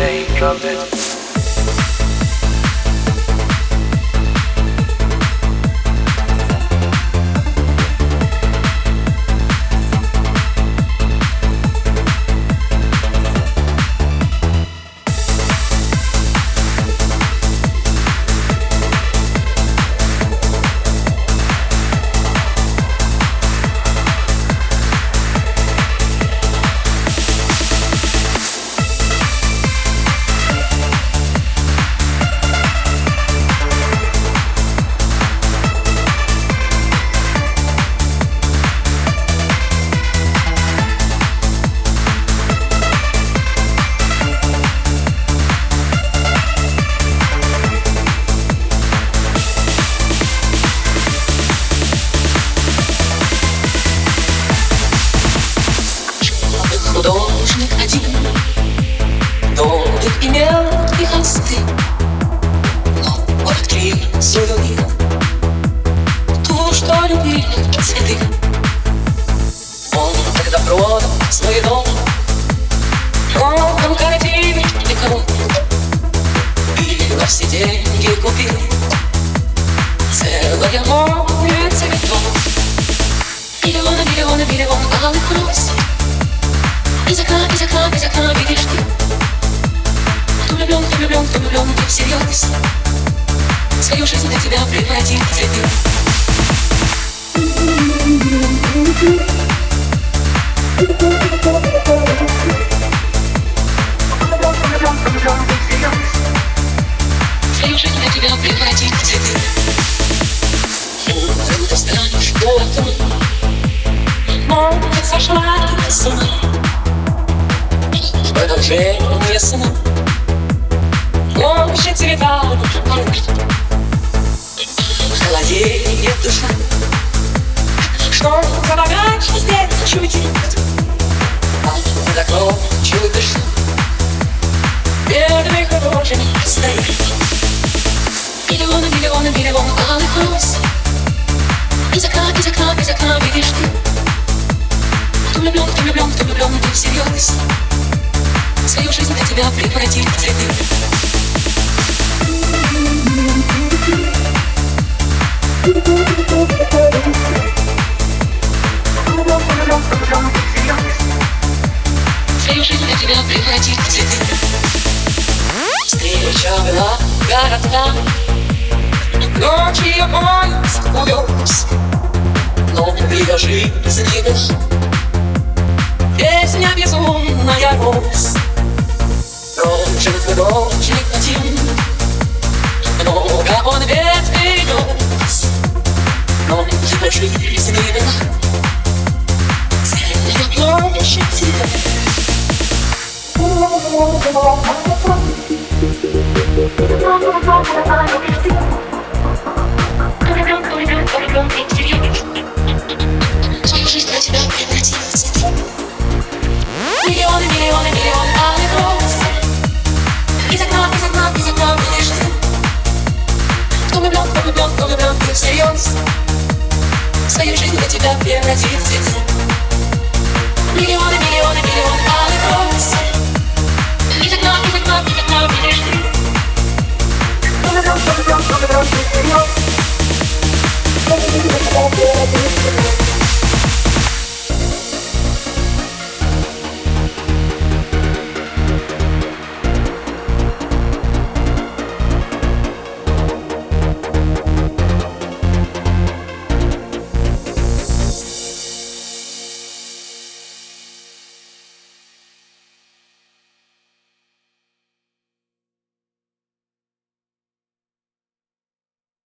they covet. Все деньги купил Целое море цветов Миллионы, миллионы, миллионы алых роз из окна, из окна, из окна видишь ты Кто влюблен, кто влюблен, кто влюблен, ты всерьез Свою жизнь для тебя превратил в цветы Свою жизнь для тебя превратил в цветы. Ты станешь городом Может, сошла ты с ума. Продолжение сна. Больше цвета Холодеет душа. Что забогаче здесь чудит? Закончил дыша Бедный роз Из окна, из окна, из окна видишь ты Кто влюблен, кто влюблен, кто влюблен, ты всерьез Свою жизнь для тебя превратил в цветы Свою жизнь для тебя превратил в цветы Встреча была городка Ночью поезд увез Но ее жизнь Песня безумная роз Кружит художник один Много он ведь принес Но его жизнь была Целая площадь Свою Свою жизнь для тебя превратил